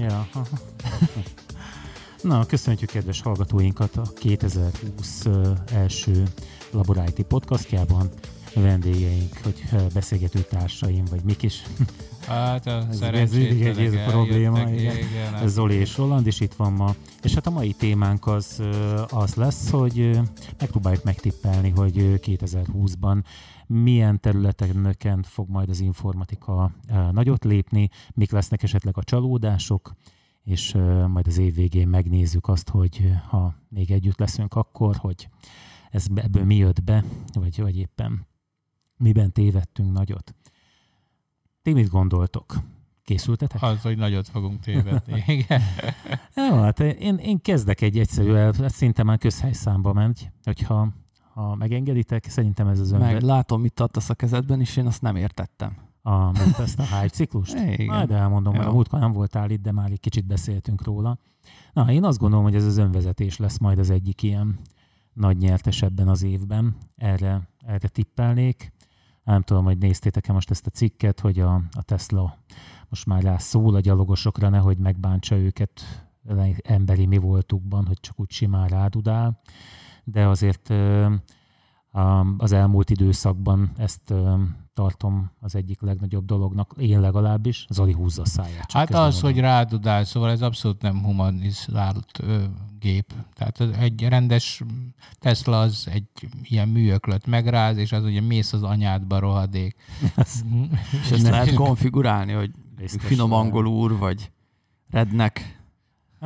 Ja. Na, köszönjük kedves hallgatóinkat a 2020 első Laboráti podcastjában. Vendégeink, hogy beszélgető társaim, vagy mik is. Hát ez, ez egy, ez a probléma. Igen. Igen, ez Zoli és Roland, és itt van ma. És hát a mai témánk az, az lesz, hogy megpróbáljuk megtippelni, hogy 2020-ban milyen területeken fog majd az informatika nagyot lépni, mik lesznek esetleg a csalódások, és majd az év végén megnézzük azt, hogy ha még együtt leszünk akkor, hogy ez, ebből mi jött be, vagy, vagy éppen miben tévedtünk nagyot. Ti mit gondoltok? Készültetek? Az, hogy nagyot fogunk tévedni. Igen. Jó, hát én, én kezdek egy egyszerű, hát szinte már közhelyszámba megy, hogyha ha megengeditek, szerintem ez az önve... Meg látom, mit tartasz a kezedben, és én azt nem értettem. A, ezt a hype ciklust? Igen. Majd elmondom, mert a múltkor nem voltál itt, de már egy kicsit beszéltünk róla. Na, én azt gondolom, hogy ez az önvezetés lesz majd az egyik ilyen nagy nyertes ebben az évben. Erre, erre tippelnék. Nem tudom, hogy néztétek-e most ezt a cikket, hogy a, a Tesla most már rá szól a gyalogosokra, nehogy megbántsa őket emberi mi voltukban, hogy csak úgy simán rádudál. De azért az elmúlt időszakban ezt tartom az egyik legnagyobb dolognak, én legalábbis, Zoli húzza a száját. Hát az, hogy rádudál, szóval ez abszolút nem humanizált ö, gép. Tehát egy rendes Tesla az egy ilyen műöklöt megráz, és az ugye mész az anyádba rohadék. és ezt lehet konfigurálni, hogy finom angol úr, vagy rednek.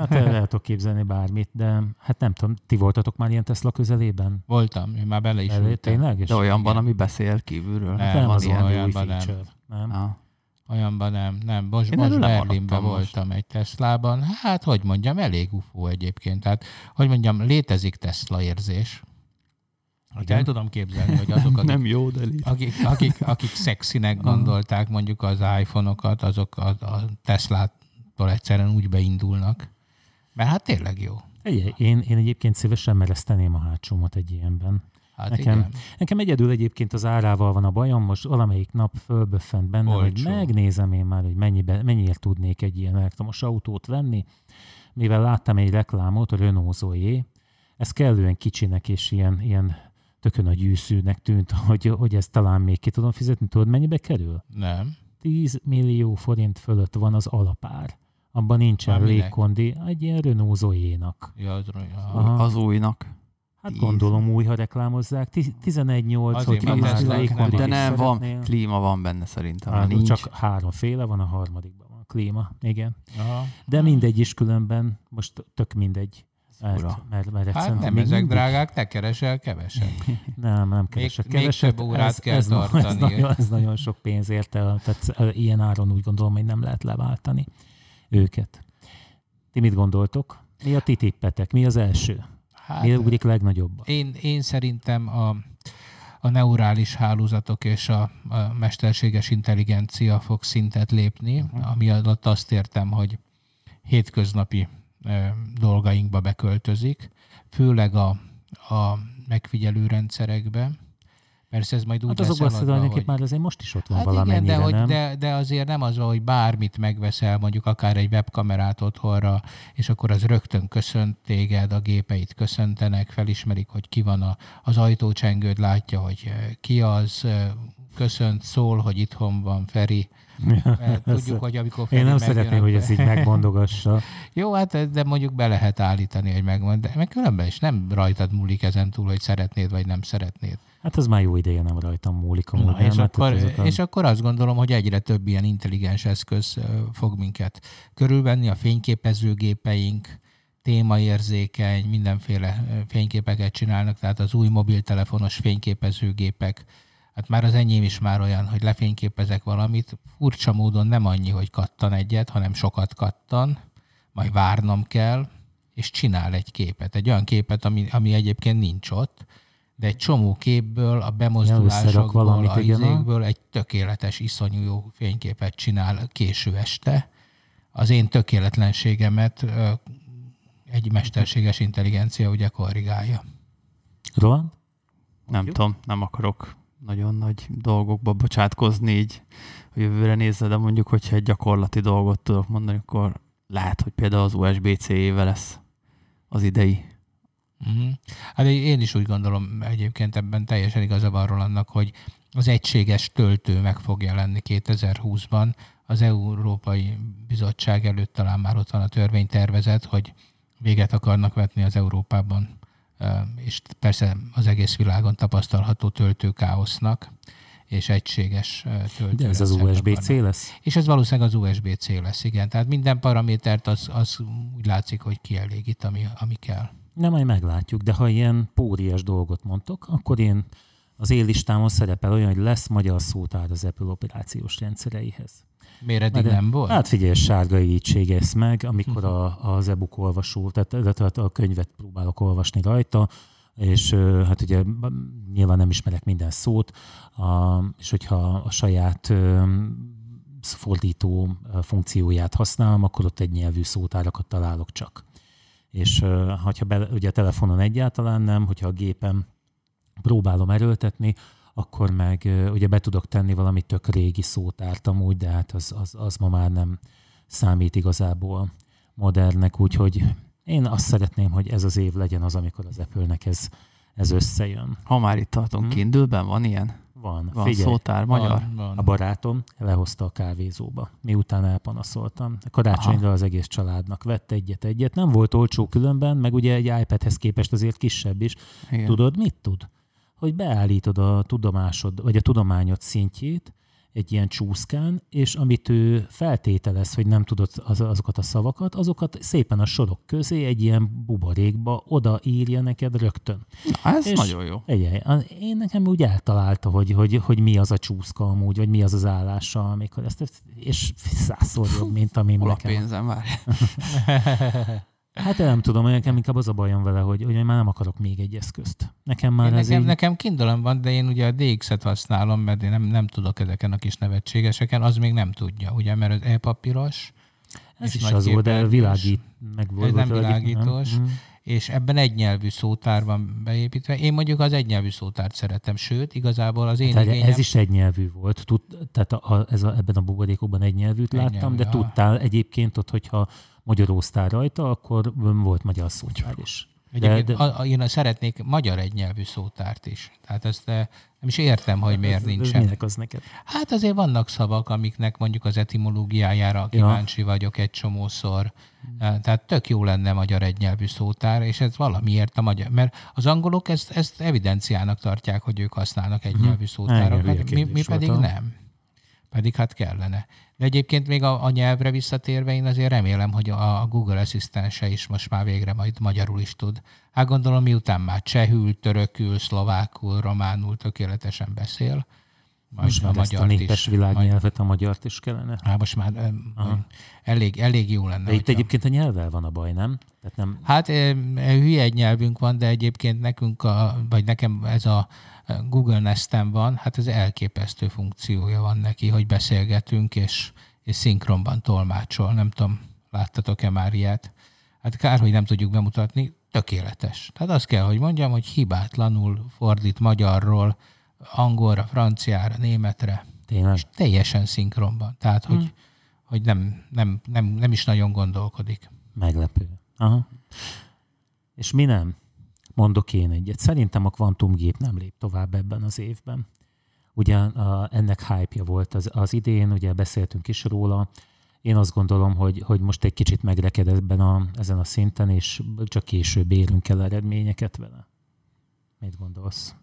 Hát el lehetok képzelni bármit, de hát nem tudom, ti voltatok már ilyen Tesla közelében? Voltam, én már bele is Elé, Tényleg? De olyanban, ami beszél kívülről. Nem, nem az ilyen olyanban nem. nem. Ah. Olyanban nem, nem. Most, most Berlinben voltam most. egy Teslában. Hát, hogy mondjam, elég ufó egyébként. Tehát, hogy mondjam, létezik Tesla érzés. Hát el tudom képzelni, hogy azok, akik, nem jó, de akik, akik, akik szexinek gondolták mondjuk az iPhone-okat, azok a, a Tesla-tól egyszerűen úgy beindulnak. Mert hát tényleg jó. Én, én egyébként szívesen mereszteném a hátsómat egy ilyenben. Hát nekem, igen. nekem egyedül egyébként az árával van a bajom, most valamelyik nap fölböffent benne, Olcsó. hogy megnézem én már, hogy mennyibe, mennyiért tudnék egy ilyen elektromos autót venni, mivel láttam egy reklámot, a Renault Zoe, ez kellően kicsinek és ilyen, ilyen tökön a gyűszűnek tűnt, hogy, hogy ezt talán még ki tudom fizetni. Tudod, mennyibe kerül? Nem. 10 millió forint fölött van az alapár abban nincsen légkondi, egy ilyen Renault Zoe-nak. Ja, az, az újnak. Hát Tíz. gondolom új, ha reklámozzák. 11-8, hogy légkondi De nem, van, klíma van benne szerintem. Hát, nincs. Csak háromféle van, a harmadikban van klíma, igen. Aha. De mindegy is különben, most tök mindegy. Mert, mert, mert hát nem ezek mindig... drágák, te keresel keveset. nem, nem keresek még, keveset. Még több órát ez, kell ez, tartani. Ez nagyon, ez nagyon sok pénz érte, tehát ilyen áron úgy gondolom, hogy nem lehet leváltani őket. Ti mit gondoltok? Mi a ti tippetek? Mi az első? Hát, mi ugrik legnagyobb? Én, én szerintem a, a neurális hálózatok és a, a mesterséges intelligencia fog szintet lépni, uh-huh. ami alatt azt értem, hogy hétköznapi e, dolgainkba beköltözik, főleg a, a megfigyelő rendszerekbe, Persze ez majd úgy hát azokban a hogy... már azért most is ott van hát valamennyire, igen, de, hogy, nem? De, de azért nem az, hogy bármit megveszel, mondjuk akár egy webkamerát otthonra, és akkor az rögtön köszönt téged, a gépeit köszöntenek, felismerik, hogy ki van a, az ajtócsengőd, látja, hogy eh, ki az, eh, köszönt, szól, hogy itthon van Feri, Ja, tudjuk, hogy amikor Én nem szeretném, hogy ez így megmondogassa. Jó, hát de mondjuk be lehet állítani, hogy megmond, de meg különben is nem rajtad múlik ezen túl, hogy szeretnéd vagy nem szeretnéd. Hát ez már jó ideje nem rajtam múlik a Na, és, akkor, a... és akkor azt gondolom, hogy egyre több ilyen intelligens eszköz fog minket körülvenni, a fényképezőgépeink, témaérzékeny, mindenféle fényképeket csinálnak, tehát az új mobiltelefonos fényképezőgépek, hát már az enyém is már olyan, hogy lefényképezek valamit, furcsa módon nem annyi, hogy kattan egyet, hanem sokat kattan, majd várnom kell, és csinál egy képet, egy olyan képet, ami, ami egyébként nincs ott, de egy csomó képből, a bemozdulásokból, valamit, a izékből egy tökéletes, iszonyú jó fényképet csinál késő este. Az én tökéletlenségemet egy mesterséges intelligencia ugye korrigálja. Roland? Nem Jó. tudom, nem akarok nagyon nagy dolgokba bocsátkozni így a jövőre nézve, de mondjuk, hogyha egy gyakorlati dolgot tudok mondani, akkor lehet, hogy például az USB-C-ével lesz az idei. Uh-huh. Hát én is úgy gondolom egyébként ebben teljesen igaza van annak, hogy az egységes töltő meg fog jelenni 2020-ban. Az Európai Bizottság előtt talán már ott van a törvénytervezet, hogy véget akarnak vetni az Európában, és persze az egész világon tapasztalható töltőkáosznak és egységes töltő. De ez az USB-C lesz? És ez valószínűleg az USB-C lesz, igen. Tehát minden paramétert az, az úgy látszik, hogy kielégít, ami, ami kell. Nem, majd meglátjuk, de ha ilyen póriás dolgot mondtok, akkor én az éllistámon szerepel olyan, hogy lesz magyar szótár az Apple operációs rendszereihez. Miért eddig de, nem volt? Hát figyelj, sárga így ezt meg, amikor a, az e-book olvasó, tehát, tehát a könyvet próbálok olvasni rajta, és hát ugye nyilván nem ismerek minden szót, a, és hogyha a saját fordító funkcióját használom, akkor ott egy nyelvű szótárakat találok csak. És ha be, ugye a telefonon egyáltalán nem, hogyha a gépem próbálom erőltetni, akkor meg ugye be tudok tenni valami tök régi szótárt amúgy, de hát az, az, az ma már nem számít igazából modernnek, úgyhogy én azt szeretném, hogy ez az év legyen az, amikor az Apple-nek ez, ez összejön. Ha már itt tartunk, hmm. Kindle-ben van ilyen? Van. Van Figyelj, szótár, magyar? Van, van. A barátom lehozta a kávézóba, miután elpanaszoltam. Karácsonyra az egész családnak vett egyet-egyet. Nem volt olcsó különben, meg ugye egy iPad-hez képest azért kisebb is. Igen. Tudod, mit tud? Hogy beállítod a tudomásod, vagy a tudományod szintjét, egy ilyen csúszkán, és amit ő feltételez, hogy nem tudod az, azokat a szavakat, azokat szépen a sorok közé egy ilyen buborékba odaírja neked rögtön. Na, ez és nagyon jó. Egy, én nekem úgy eltalálta, hogy, hogy, hogy mi az a csúszka amúgy, vagy mi az az állása, amikor ezt, és százszor jobb, mint ami nekem. a pénzem, várj. Hát nem tudom, nekem inkább az a bajom vele, hogy, hogy már nem akarok még egy eszközt. Nekem már én ez nekem, így... nekem kindle van, de én ugye a DX-et használom, mert én nem, nem tudok ezeken a kis nevetségeseken, az még nem tudja, ugye, mert az e-papíros. Ez is az volt, de világít meg volt. Ez nem világítós. Nem? Mm. és ebben egynyelvű szótár van beépítve. Én mondjuk az egynyelvű szótárt szeretem, sőt, igazából az én hát, igényem... Ez is egynyelvű volt, Tud, tehát a, ez a, ebben a buborékokban egynyelvűt egy láttam, de tudtál egyébként ott, hogyha magyaróztál rajta, akkor volt magyar szótár is. De, de... A, a, én szeretnék magyar egynyelvű szótárt is. Tehát ezt eh, nem is értem, hogy miért ez, nincsen. Ez minek az neked? Hát azért vannak szavak, amiknek mondjuk az etimológiájára kíváncsi ja. vagyok egy csomószor. Eh, tehát tök jó lenne magyar egynyelvű szótár, és ez valamiért a magyar. Mert az angolok ezt, ezt evidenciának tartják, hogy ők használnak egynyelvű mhm. szótárokat, mi, mi pedig nem. Pedig hát kellene. De egyébként még a, a nyelvre visszatérve, én azért remélem, hogy a, a Google Asszisztense is most már végre majd magyarul is tud. Hát gondolom, miután már csehül, törökül, szlovákul, románul tökéletesen beszél, most a magyar a népes világnyelvet, a magyart is kellene? Hát most már elég, elég jó lenne. De itt egyébként a nyelvvel van a baj, nem? Tehát nem... Hát hülye egy nyelvünk van, de egyébként nekünk, a, vagy nekem ez a Google Nest-en van, hát ez elképesztő funkciója van neki, hogy beszélgetünk, és, és szinkronban tolmácsol. Nem tudom, láttatok-e már ilyet? Hát kár, hogy nem tudjuk bemutatni, tökéletes. Tehát azt kell, hogy mondjam, hogy hibátlanul fordít magyarról, angolra, franciára, németre. Tényleg? És teljesen szinkronban. Tehát, hogy, hmm. hogy nem, nem, nem, nem is nagyon gondolkodik. Meglepő. Aha. És mi nem? Mondok én egyet. Szerintem a kvantumgép nem lép tovább ebben az évben. Ugye a, ennek hype volt az, az idén, ugye beszéltünk is róla. Én azt gondolom, hogy, hogy most egy kicsit megreked ebben a, ezen a szinten, és csak később érünk el eredményeket vele. Mit gondolsz?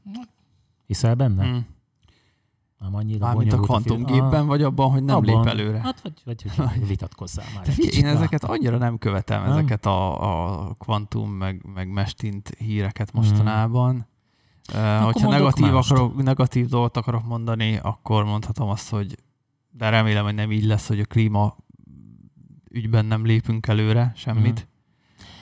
Hiszel benne? Mm. Nem annyira Mármint a kvantumgépben, vagy abban, hogy nem abban, lép előre? Hát, vagy, vagy hogy vitatkozzál már. De figyelj, én ezeket annyira nem követem, nem? ezeket a, a kvantum, meg, meg mestint híreket mostanában. Hmm. Uh, hogyha negatív, akarok, negatív dolgot akarok mondani, akkor mondhatom azt, hogy de remélem, hogy nem így lesz, hogy a klíma ügyben nem lépünk előre semmit. Hmm.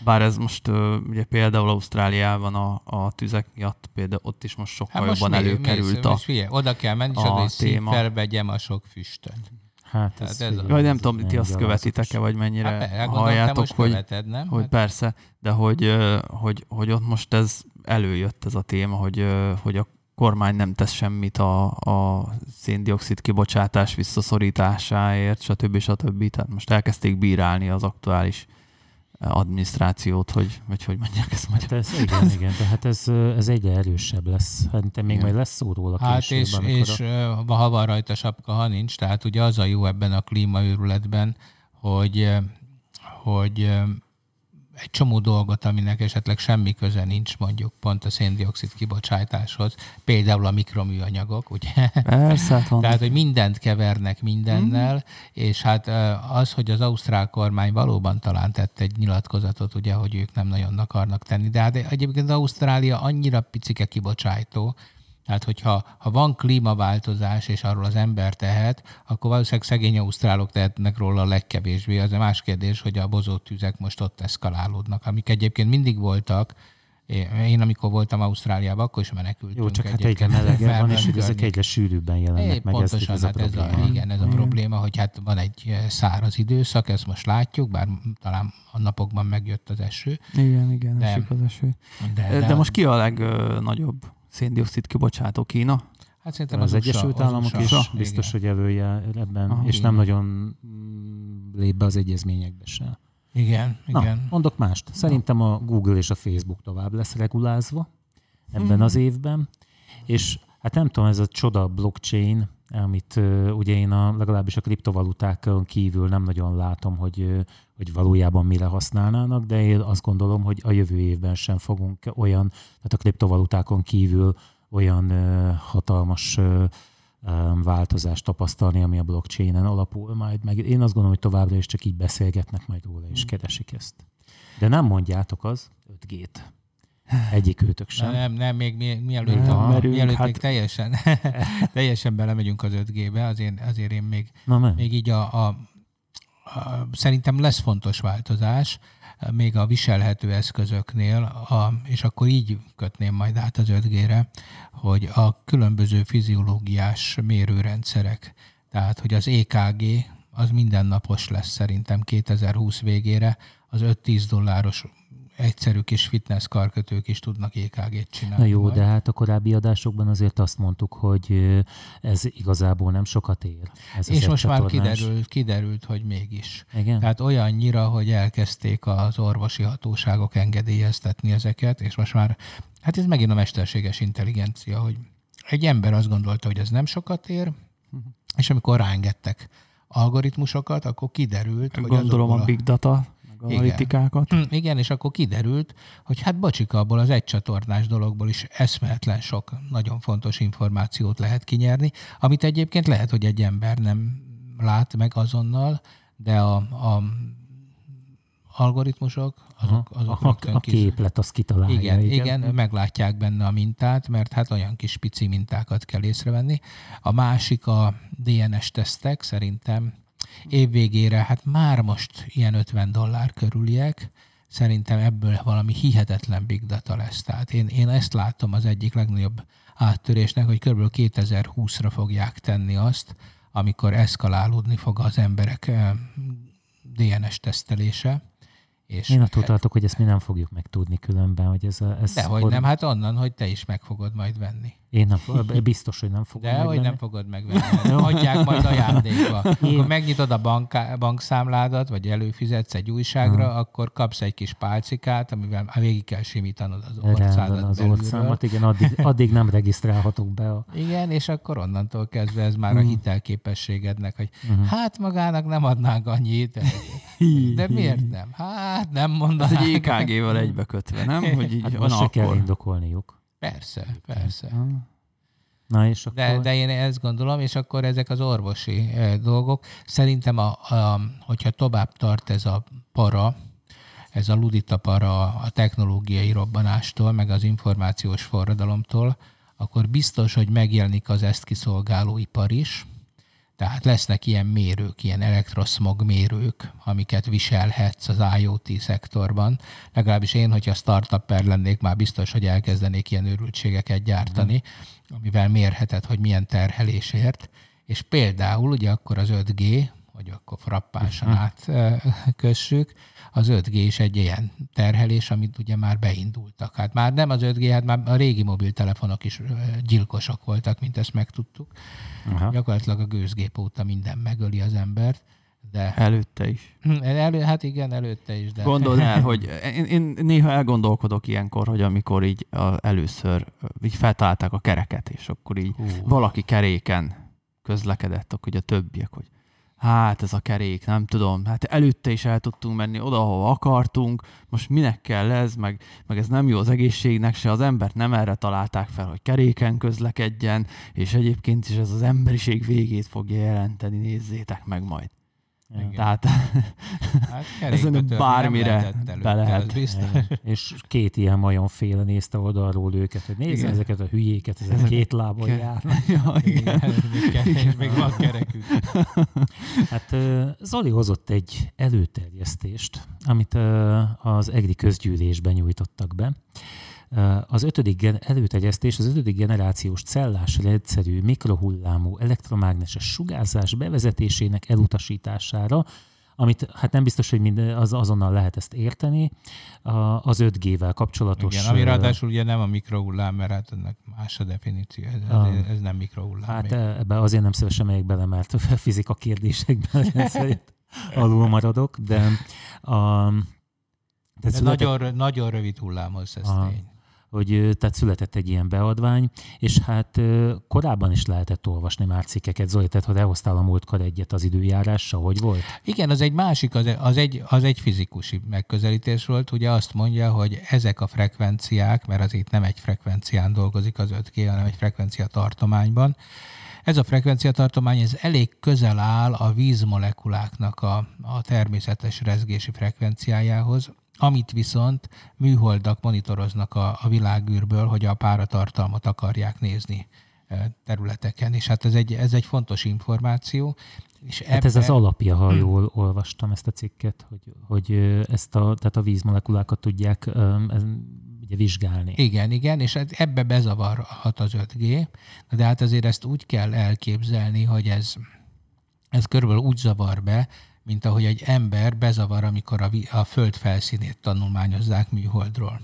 Bár ez most ugye például Ausztráliában a, a tüzek miatt például ott is most sokkal hát most jobban mi, előkerült mi, a, figyelj, Oda kell menni, és oda is felvegyem a sok füstöt. Hát ez, ez a, nem tudom, ti azt követitek-e, vagy mennyire hát, hát halljátok, hogy, követed, nem? hogy hát... persze, de hogy, hogy, hogy ott most ez előjött ez a téma, hogy, hogy a kormány nem tesz semmit a, a széndiokszid kibocsátás visszaszorításáért, stb. stb. Tehát most elkezdték bírálni az aktuális adminisztrációt, hogy, vagy hogy mondják ezt majd. Hát ez, igen, igen, tehát ez, ez egyre erősebb lesz. Hát még igen. majd lesz szó róla Hát később, és, és a... ha van rajta sapka, ha nincs, tehát ugye az a jó ebben a klímaőrületben, hogy, hogy egy csomó dolgot, aminek esetleg semmi köze nincs mondjuk pont a széndiokszid kibocsátáshoz, például a mikroműanyagok, ugye? Persze, hát Tehát, hogy mindent kevernek mindennel, mm. és hát az, hogy az ausztrál kormány valóban talán tett egy nyilatkozatot, ugye, hogy ők nem nagyon akarnak tenni, de hát egyébként Ausztrália annyira picike kibocsátó, tehát, hogyha ha van klímaváltozás, és arról az ember tehet, akkor valószínűleg szegény ausztrálok tehetnek róla a legkevésbé. Az a más kérdés, hogy a bozót tüzek most ott eszkalálódnak, amik egyébként mindig voltak, én, amikor voltam Ausztráliában, akkor is menekültünk. Jó, csak hát egyre melegebb van, és ezek egyre sűrűbben jelennek é, meg. Pontosan, ez, hát ez a, igen, ez a probléma, hogy hát van egy eh, száraz időszak, ezt most látjuk, bár talán a napokban megjött az eső. Igen, igen, de, esik az eső. De, de, de most ki a legnagyobb széndiokszid kibocsátó Kína? Hát szerintem az, az Egyesült Államok is USA. biztos, igen. hogy elője ebben, Aha, és igen. nem nagyon lép be az egyezményekbe se. Igen, Na, igen. mondok mást. Szerintem a Google és a Facebook tovább lesz regulázva ebben mm. az évben, és hát nem tudom, ez a csoda blockchain, amit uh, ugye én a, legalábbis a kriptovalutákon kívül nem nagyon látom, hogy, uh, hogy valójában mire használnának, de én azt gondolom, hogy a jövő évben sem fogunk olyan, tehát a kriptovalutákon kívül olyan hatalmas változást tapasztalni, ami a blockchainen alapul majd. Meg én azt gondolom, hogy továbbra is csak így beszélgetnek majd róla, és hmm. keresik ezt. De nem mondjátok az 5G-t. Egyik őtök sem. Nem, nem, még mi, mielőtt, ja, merünk, mielőtt hát... még teljesen, teljesen belemegyünk az 5G-be, azért, azért én még, Na, még így a, a, a, szerintem lesz fontos változás, még a viselhető eszközöknél, a, és akkor így kötném majd át az 5G-re, hogy a különböző fiziológiás mérőrendszerek, tehát hogy az EKG az mindennapos lesz szerintem 2020 végére, az 5-10 dolláros egyszerű kis fitness karkötők is tudnak EKG-t csinálni. Na jó, majd. de hát a korábbi adásokban azért azt mondtuk, hogy ez igazából nem sokat ér. Ez És most már kiderült, kiderült, hogy mégis. Igen? Tehát olyannyira, hogy elkezdték az orvosi hatóságok engedélyeztetni ezeket, és most már, hát ez megint a mesterséges intelligencia, hogy egy ember azt gondolta, hogy ez nem sokat ér, uh-huh. és amikor ráengedtek algoritmusokat, akkor kiderült, Gondolom hogy Gondolom a big data analitikákat. Igen. Igen, és akkor kiderült, hogy hát bocsika, abból az csatornás dologból is eszméletlen sok nagyon fontos információt lehet kinyerni, amit egyébként lehet, hogy egy ember nem lát meg azonnal, de a, a algoritmusok, azok, azok a, a, a képlet az kitalálja. Igen, igen, igen, meglátják benne a mintát, mert hát olyan kis pici mintákat kell észrevenni. A másik a DNS tesztek, szerintem évvégére, hát már most ilyen 50 dollár körüliek, szerintem ebből valami hihetetlen big data lesz. Tehát én, én ezt látom az egyik legnagyobb áttörésnek, hogy kb. 2020-ra fogják tenni azt, amikor eszkalálódni fog az emberek DNS tesztelése és Én attól tartok, hogy ezt mi nem fogjuk megtudni különben, hogy ez a... Ez Dehogy hogy nem, hát onnan, hogy te is meg fogod majd venni. Én nem, biztos, hogy nem fogom De hogy nem fogod megvenni. Adják majd ajándékba. Akkor megnyitod a bank, bankszámládat, vagy előfizetsz egy újságra, ha. akkor kapsz egy kis pálcikát, amivel végig kell simítanod az orcádat az orcámat, igen, addig, addig nem regisztrálhatok be. A... Igen, és akkor onnantól kezdve ez már a hmm. hitelképességednek, hogy uh-huh. hát magának nem adnánk annyit. De miért nem? Hát nem mondanám. Ez egy EKG-val egybekötve, nem? Hogy így hát van akkor... kell indokolniuk. Persze, persze. Na és akkor... de, de én ezt gondolom, és akkor ezek az orvosi dolgok. Szerintem, a, a, hogyha tovább tart ez a para, ez a ludita para a technológiai robbanástól, meg az információs forradalomtól, akkor biztos, hogy megjelenik az ezt kiszolgáló ipar is, tehát lesznek ilyen mérők, ilyen elektroszmog mérők, amiket viselhetsz az IoT szektorban. Legalábbis én, hogyha startupper lennék, már biztos, hogy elkezdenék ilyen őrültségeket gyártani, amivel mérheted, hogy milyen terhelésért. És például ugye akkor az 5G, hogy akkor frappánsan átkössük, az 5G is egy ilyen terhelés, amit ugye már beindultak. Hát már nem az 5G, hát már a régi mobiltelefonok is gyilkosak voltak, mint ezt megtudtuk. Aha. Gyakorlatilag a gőzgép óta minden megöli az embert. De... Előtte is. Elő, hát igen, előtte is. De... Gondold el, hogy én, én néha elgondolkodok ilyenkor, hogy amikor így a, először így feltalálták a kereket, és akkor így Hú. valaki keréken közlekedett, akkor ugye a többiek, hogy hát ez a kerék, nem tudom, hát előtte is el tudtunk menni oda, ahova akartunk, most minek kell ez, meg, meg ez nem jó az egészségnek se, az embert nem erre találták fel, hogy keréken közlekedjen, és egyébként is ez az emberiség végét fogja jelenteni, nézzétek meg majd. Igen. Tehát hát ezen bármire be lehet. És két ilyen féle nézte oldalról őket, hogy nézze ezeket a hülyéket, ezek két lábon járnak. Ja, igen. igen. És még van kerekük. Hát Zoli hozott egy előterjesztést, amit az EGRI közgyűlésben nyújtottak be az ötödik előterjesztés az ötödik generációs cellás rendszerű mikrohullámú elektromágneses sugárzás bevezetésének elutasítására, amit hát nem biztos, hogy mind, az, azonnal lehet ezt érteni, az 5G-vel kapcsolatos. Igen, ami ráadásul ugye nem a mikrohullám, mert hát ennek más a definíció, ez, ez, ez nem mikrohullám. Hát még. ebbe azért nem szívesen megyek bele, mert a fizika kérdésekben alul maradok, de a, de született... nagyon, nagyon rövid hullámhoz ez tény hogy tehát született egy ilyen beadvány, és hát korábban is lehetett olvasni már cikkeket. Zoli, tehát ha elhoztál a múltkor egyet az időjárással, hogy volt? Igen, az egy másik, az, az, egy, az egy fizikusi megközelítés volt. Ugye azt mondja, hogy ezek a frekvenciák, mert az itt nem egy frekvencián dolgozik az 5G, hanem egy frekvencia tartományban, ez a frekvenciatartomány ez elég közel áll a vízmolekuláknak a, a természetes rezgési frekvenciájához, amit viszont műholdak monitoroznak a, a világűrből, hogy a páratartalmat akarják nézni területeken, és hát ez egy, ez egy fontos információ. És hát ebbe... ez az alapja, ha hmm. jól olvastam ezt a cikket, hogy, hogy ezt a, tehát a vízmolekulákat tudják ez, ugye vizsgálni. Igen, igen, és hát ebbe bezavarhat az 5G, de hát azért ezt úgy kell elképzelni, hogy ez, ez körülbelül úgy zavar be, mint ahogy egy ember bezavar, amikor a, a föld felszínét tanulmányozzák műholdról.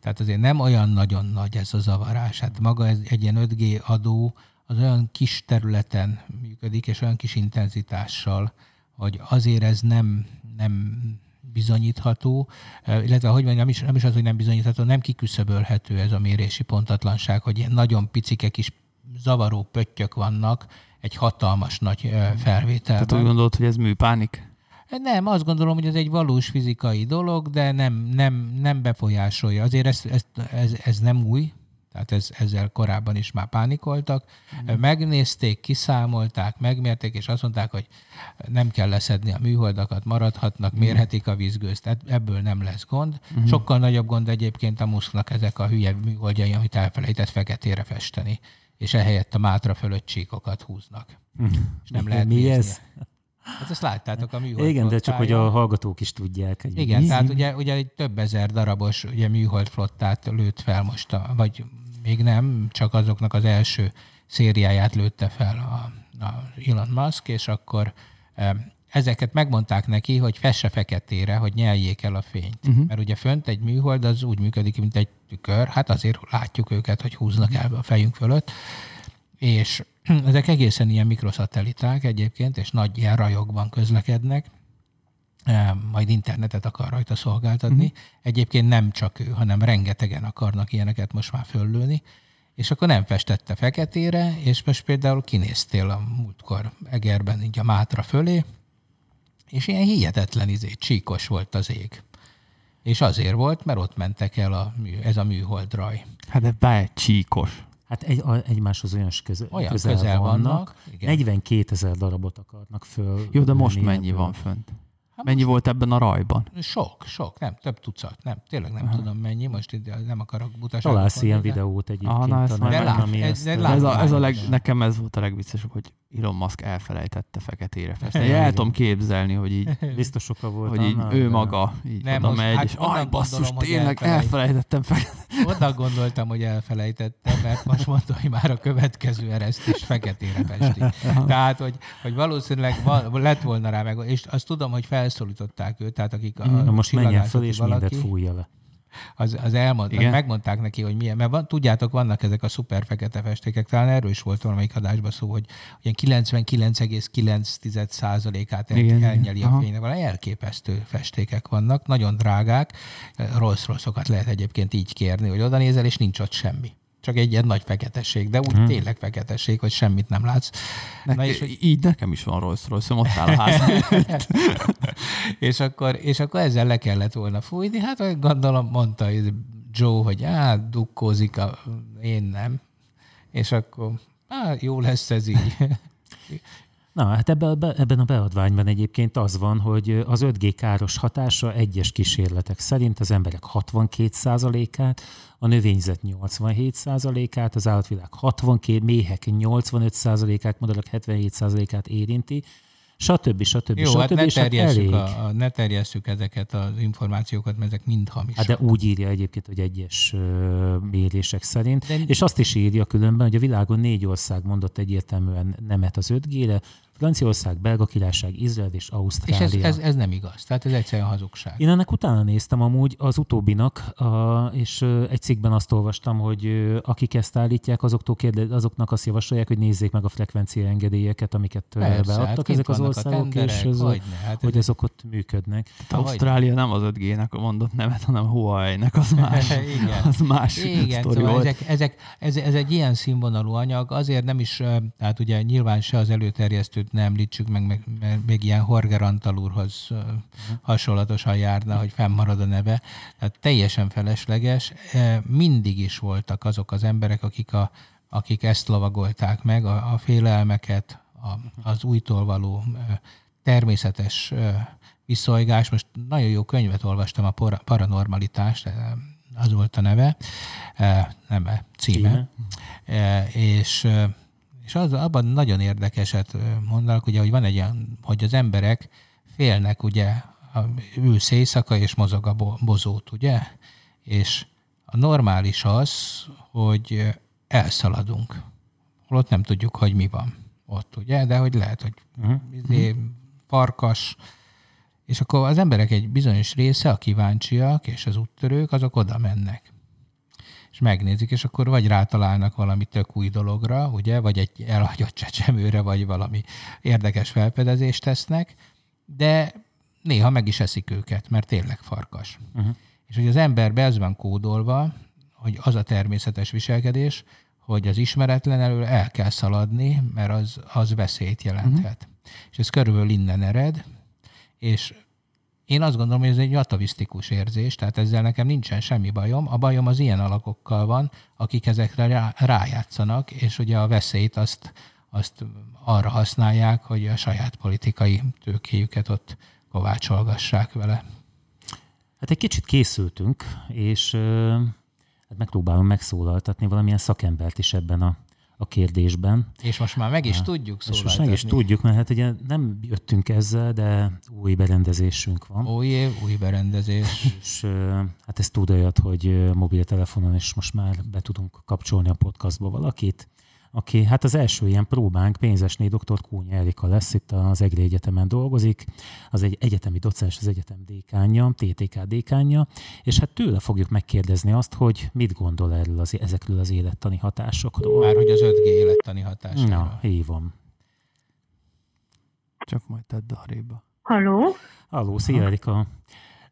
Tehát azért nem olyan nagyon nagy ez a zavarás. Hát maga ez, egy ilyen 5G adó az olyan kis területen működik, és olyan kis intenzitással, hogy azért ez nem, nem bizonyítható, illetve hogy mondjam, nem is, nem is az, hogy nem bizonyítható, nem kiküszöbölhető ez a mérési pontatlanság, hogy ilyen nagyon picike kis zavaró pöttyök vannak, egy hatalmas nagy felvétel. Tehát úgy gondolod, hogy ez műpánik? Nem, azt gondolom, hogy ez egy valós fizikai dolog, de nem, nem, nem befolyásolja. Azért ez, ez, ez, ez nem új, tehát ez, ezzel korábban is már pánikoltak. Mm. Megnézték, kiszámolták, megmérték, és azt mondták, hogy nem kell leszedni a műholdakat, maradhatnak, mm. mérhetik a vízgőzt, ebből nem lesz gond. Mm. Sokkal nagyobb gond egyébként a muszknak ezek a hülye műholdjai, amit elfelejtett feketére festeni és ehelyett a mátra fölött csíkokat húznak. Hm. És nem lehet Mi nézni. ez? Hát ezt láttátok a műhold Igen, de csak hogy a hallgatók is tudják. Hogy Igen, mi? tehát ugye, ugye egy több ezer darabos ugye műhold flottát lőtt fel most, a, vagy még nem, csak azoknak az első szériáját lőtte fel a, a Elon Musk, és akkor ezeket megmondták neki, hogy fesse feketére, hogy nyeljék el a fényt. Uh-huh. Mert ugye fönt egy műhold az úgy működik, mint egy tükör, hát azért látjuk őket, hogy húznak el a fejünk fölött, és ezek egészen ilyen mikroszatelliták egyébként, és nagy ilyen rajokban közlekednek, majd internetet akar rajta szolgáltatni. Uh-huh. Egyébként nem csak ő, hanem rengetegen akarnak ilyeneket most már föllőni, és akkor nem festette feketére, és most például kinéztél a múltkor Egerben így a Mátra fölé, és ilyen hihetetlen izé, csíkos volt az ég. És azért volt, mert ott mentek el a mű, ez a műholdraj. Hát de bár csíkos. Hát egy, a, egymáshoz olyan, közel, olyan közel, közel vannak. vannak. Igen. 42 ezer darabot akarnak föl. Jó, de most mennyi ebből. van fönt? Hát mennyi volt ebben a rajban? Sok, sok, nem, több tucat, nem, tényleg nem Aha. tudom mennyi, most nem akarok butaságot Találsz ilyen videót egyébként. Aha, na, ezt a de lát, ez, de ez, a, ez a leg, nekem ez volt a legviccesebb, hogy Elon Musk elfelejtette feketére festeni. El tudom képzelni, hogy így biztos oka volt. Hogy így ő maga így nem, oda megy, hát és aj, basszus, tényleg elfelejtettem feketére. Oda gondoltam, hogy elfelejtettem, mert most mondta, hogy már a következő eresztés feketére festik. Tehát, hogy, hogy valószínűleg lett volna rá meg, és azt tudom, hogy felszólították őt, tehát akik a Na most menjen föl, és valaki, mindet fújja le az, az elmond, megmondták neki, hogy milyen, mert van, tudjátok, vannak ezek a szuper fekete festékek, talán erről is volt valamelyik adásban szó, hogy ilyen 99,9%-át el, elnyeli a fénynek. Valami elképesztő festékek vannak, nagyon drágák, rossz rosszokat lehet egyébként így kérni, hogy oda nézel, és nincs ott semmi csak egy ilyen nagy feketesség, de úgy hmm. tényleg feketesség, hogy semmit nem látsz. Ne, Na és, hogy... Így nekem is van rossz rossz, ott áll a ház és, akkor, és akkor ezzel le kellett volna fújni. Hát gondolom mondta Joe, hogy hát dukkózik, a, én nem. És akkor hát jó lesz ez így. Na, hát ebben, a beadványban egyébként az van, hogy az 5G káros hatása egyes kísérletek szerint az emberek 62%-át, a növényzet 87%-át, az állatvilág 62, méhek 85%-át, madarak 77%-át érinti, stb. stb. Jó, stb. hát ne terjesszük, a, a, ne terjesszük ezeket az információkat, mert ezek mind hamisak. Hát de úgy írja egyébként, hogy egyes mérések szerint, de... és azt is írja különben, hogy a világon négy ország mondott egyértelműen nemet az 5G-re, Franciaország, Belga Királyság, Izrael és Ausztrália. És ez, ez, ez nem igaz, tehát ez egyszerűen hazugság. Én ennek utána néztem amúgy az utóbbinak, és egy cikkben azt olvastam, hogy akik ezt állítják, azoktól kérdez, azoknak azt javasolják, hogy nézzék meg a frekvencia engedélyeket, amiket Persze, beadtak hát ezek az országok, tenderek, és ez, hát hogy ezek ott működnek. Tehát Ausztrália nem az 5G-nek mondott nevet, hanem Huawei-nek, az más, Igen. az más Igen, szóval ezek, ezek, ez, ez egy ilyen színvonalú anyag, azért nem is, tehát ugye nyilván se az előterjesztőt ne említsük meg, meg mert még ilyen Horger Antal úrhoz uh, hasonlatosan járna, hogy fennmarad a neve. Tehát teljesen felesleges. Mindig is voltak azok az emberek, akik, a, akik ezt lovagolták meg, a, a félelmeket, a, az újtól való természetes viszolygás. Most nagyon jó könyvet olvastam, a Paranormalitás, az volt a neve, nem címe, címe. és és az, abban nagyon érdekeset mondanak, ugye, hogy van egy olyan, hogy az emberek félnek, ugye, ülsz éjszaka és mozog a bozót, ugye? És a normális az, hogy elszaladunk. Holott nem tudjuk, hogy mi van ott, ugye? De hogy lehet, hogy uh-huh. farkas, és akkor az emberek egy bizonyos része, a kíváncsiak és az úttörők, azok oda mennek és megnézik, és akkor vagy rátalálnak valami tök új dologra, ugye, vagy egy elhagyott csecsemőre, vagy valami érdekes felfedezést tesznek, de néha meg is eszik őket, mert tényleg farkas. Uh-huh. És hogy az emberbe ez van kódolva, hogy az a természetes viselkedés, hogy az ismeretlen elől el kell szaladni, mert az, az veszélyt jelenthet. Uh-huh. És ez körülbelül innen ered, és én azt gondolom, hogy ez egy atavisztikus érzés, tehát ezzel nekem nincsen semmi bajom. A bajom az ilyen alakokkal van, akik ezekre rá, rájátszanak, és ugye a veszélyt azt, azt arra használják, hogy a saját politikai tőkéjüket ott kovácsolgassák vele. Hát egy kicsit készültünk, és hát megpróbálom megszólaltatni valamilyen szakembert is ebben a a kérdésben. És most már meg is tudjuk szóval. És most meg is tudjuk, mert hát ugye nem jöttünk ezzel, de új berendezésünk van. Új év, új berendezés. És hát ez tud olyat, hogy mobiltelefonon is most már be tudunk kapcsolni a podcastba valakit, aki hát az első ilyen próbánk, Pénzesné dr. Kúnya Erika lesz, itt az EGRI Egyetemen dolgozik, az egy egyetemi docens, az egyetem dékánja, TTK dékánja, és hát tőle fogjuk megkérdezni azt, hogy mit gondol erről az, ezekről az élettani hatásokról. Már hogy az 5G élettani hatásokról. Na, hívom. Csak majd tedd arréba. Haló? Haló, szia Erika.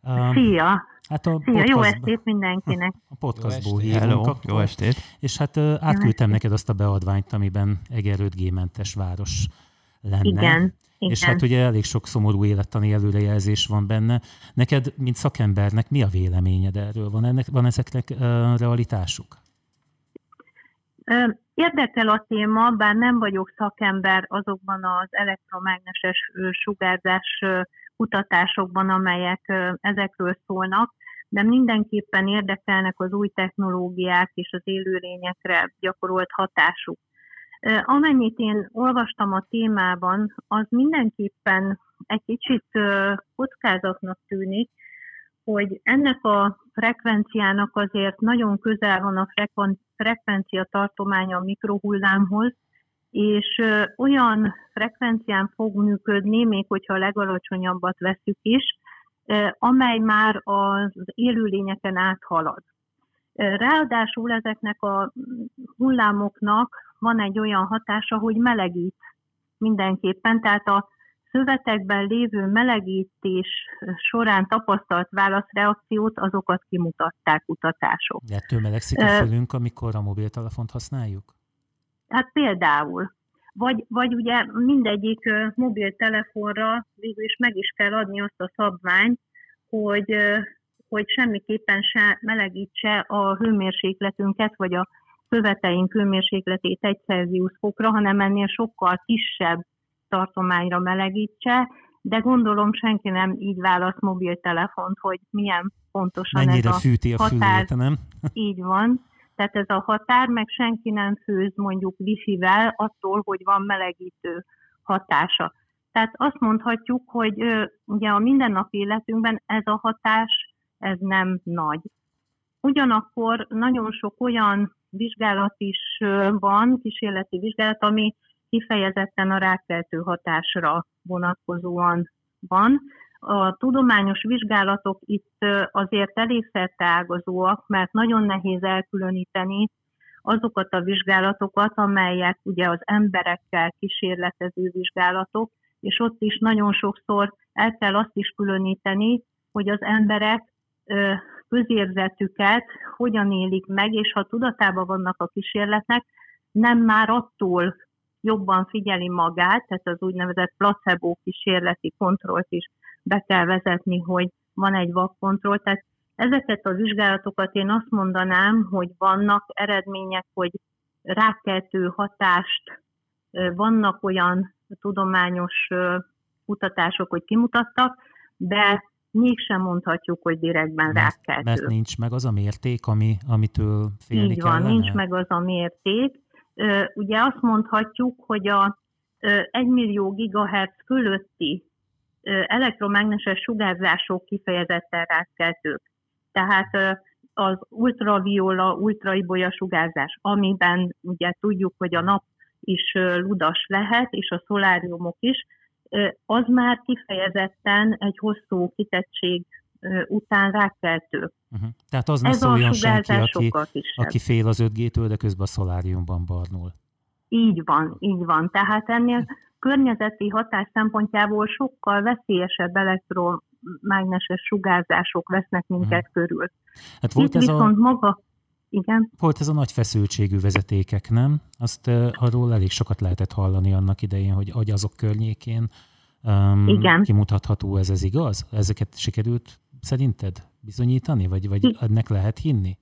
Um, Szia! Hát a Szia, jó estét mindenkinek! A podcastból jó Hello, jó estét! És hát uh, átküldtem neked azt a beadványt, amiben Eger 5G-mentes város lenne. Igen. És hát ugye elég sok szomorú élettani előrejelzés van benne. Neked, mint szakembernek, mi a véleményed erről? Van, ennek, van ezeknek uh, realitásuk? Érdekel a téma, bár nem vagyok szakember azokban az elektromágneses sugárzás kutatásokban, amelyek ezekről szólnak, de mindenképpen érdekelnek az új technológiák és az élőlényekre gyakorolt hatásuk. Amennyit én olvastam a témában, az mindenképpen egy kicsit kockázatnak tűnik, hogy ennek a frekvenciának azért nagyon közel van a frekvencia tartománya a mikrohullámhoz, és olyan frekvencián fog működni, még hogyha a legalacsonyabbat veszük is, amely már az élőlényeken áthalad. Ráadásul ezeknek a hullámoknak van egy olyan hatása, hogy melegít mindenképpen, tehát a szövetekben lévő melegítés során tapasztalt válaszreakciót, azokat kimutatták kutatások. De ettől melegszik a fülünk, amikor a mobiltelefont használjuk? Hát például. Vagy, vagy ugye mindegyik mobiltelefonra végül is meg is kell adni azt a szabványt, hogy, hogy semmiképpen se melegítse a hőmérsékletünket, vagy a szöveteink hőmérsékletét egy Celsius fokra, hanem ennél sokkal kisebb tartományra melegítse, de gondolom senki nem így választ mobiltelefont, hogy milyen pontosan Mennyire ez a fűti a határ. Fülét, nem? Így van. Tehát ez a határ, meg senki nem főz mondjuk wifi-vel attól, hogy van melegítő hatása. Tehát azt mondhatjuk, hogy ugye a mindennapi életünkben ez a hatás, ez nem nagy. Ugyanakkor nagyon sok olyan vizsgálat is van, kísérleti vizsgálat, ami kifejezetten a rákkeltő hatásra vonatkozóan van. A tudományos vizsgálatok itt azért elég ágazóak, mert nagyon nehéz elkülöníteni azokat a vizsgálatokat, amelyek ugye az emberekkel kísérletező vizsgálatok, és ott is nagyon sokszor el kell azt is különíteni, hogy az emberek közérzetüket hogyan élik meg, és ha tudatában vannak a kísérletnek, nem már attól jobban figyeli magát, tehát az úgynevezett placebo kísérleti kontrollt is be kell vezetni, hogy van egy vakkontroll. Tehát ezeket a vizsgálatokat én azt mondanám, hogy vannak eredmények, hogy rákeltő hatást, vannak olyan tudományos kutatások, hogy kimutattak, de mégsem mondhatjuk, hogy direktben rákeltő. Mert nincs meg az a mérték, ami, amitől félni Így van, kellene? nincs meg az a mérték. Ugye azt mondhatjuk, hogy a 1 millió gigahertz fölötti elektromágneses sugárzások kifejezetten rákeltők. Tehát az ultraviola, ultraibolya sugárzás, amiben ugye tudjuk, hogy a nap is ludas lehet, és a szoláriumok is, az már kifejezetten egy hosszú kitettség után rákeltő. Uh-huh. Tehát az ne szóljon senki, aki, aki fél az 5G-től, de közben a szoláriumban barnul. Így van, így van. Tehát ennél környezeti hatás szempontjából sokkal veszélyesebb elektromágneses sugárzások vesznek minket uh-huh. körül. Hát volt Itt ez viszont a... maga igen. Volt ez a nagy feszültségű vezetékek, nem? Azt uh, arról elég sokat lehetett hallani annak idején, hogy, hogy azok környékén um, Igen. kimutatható ez, ez igaz? Ezeket sikerült szerinted bizonyítani, vagy, vagy ennek lehet hinni?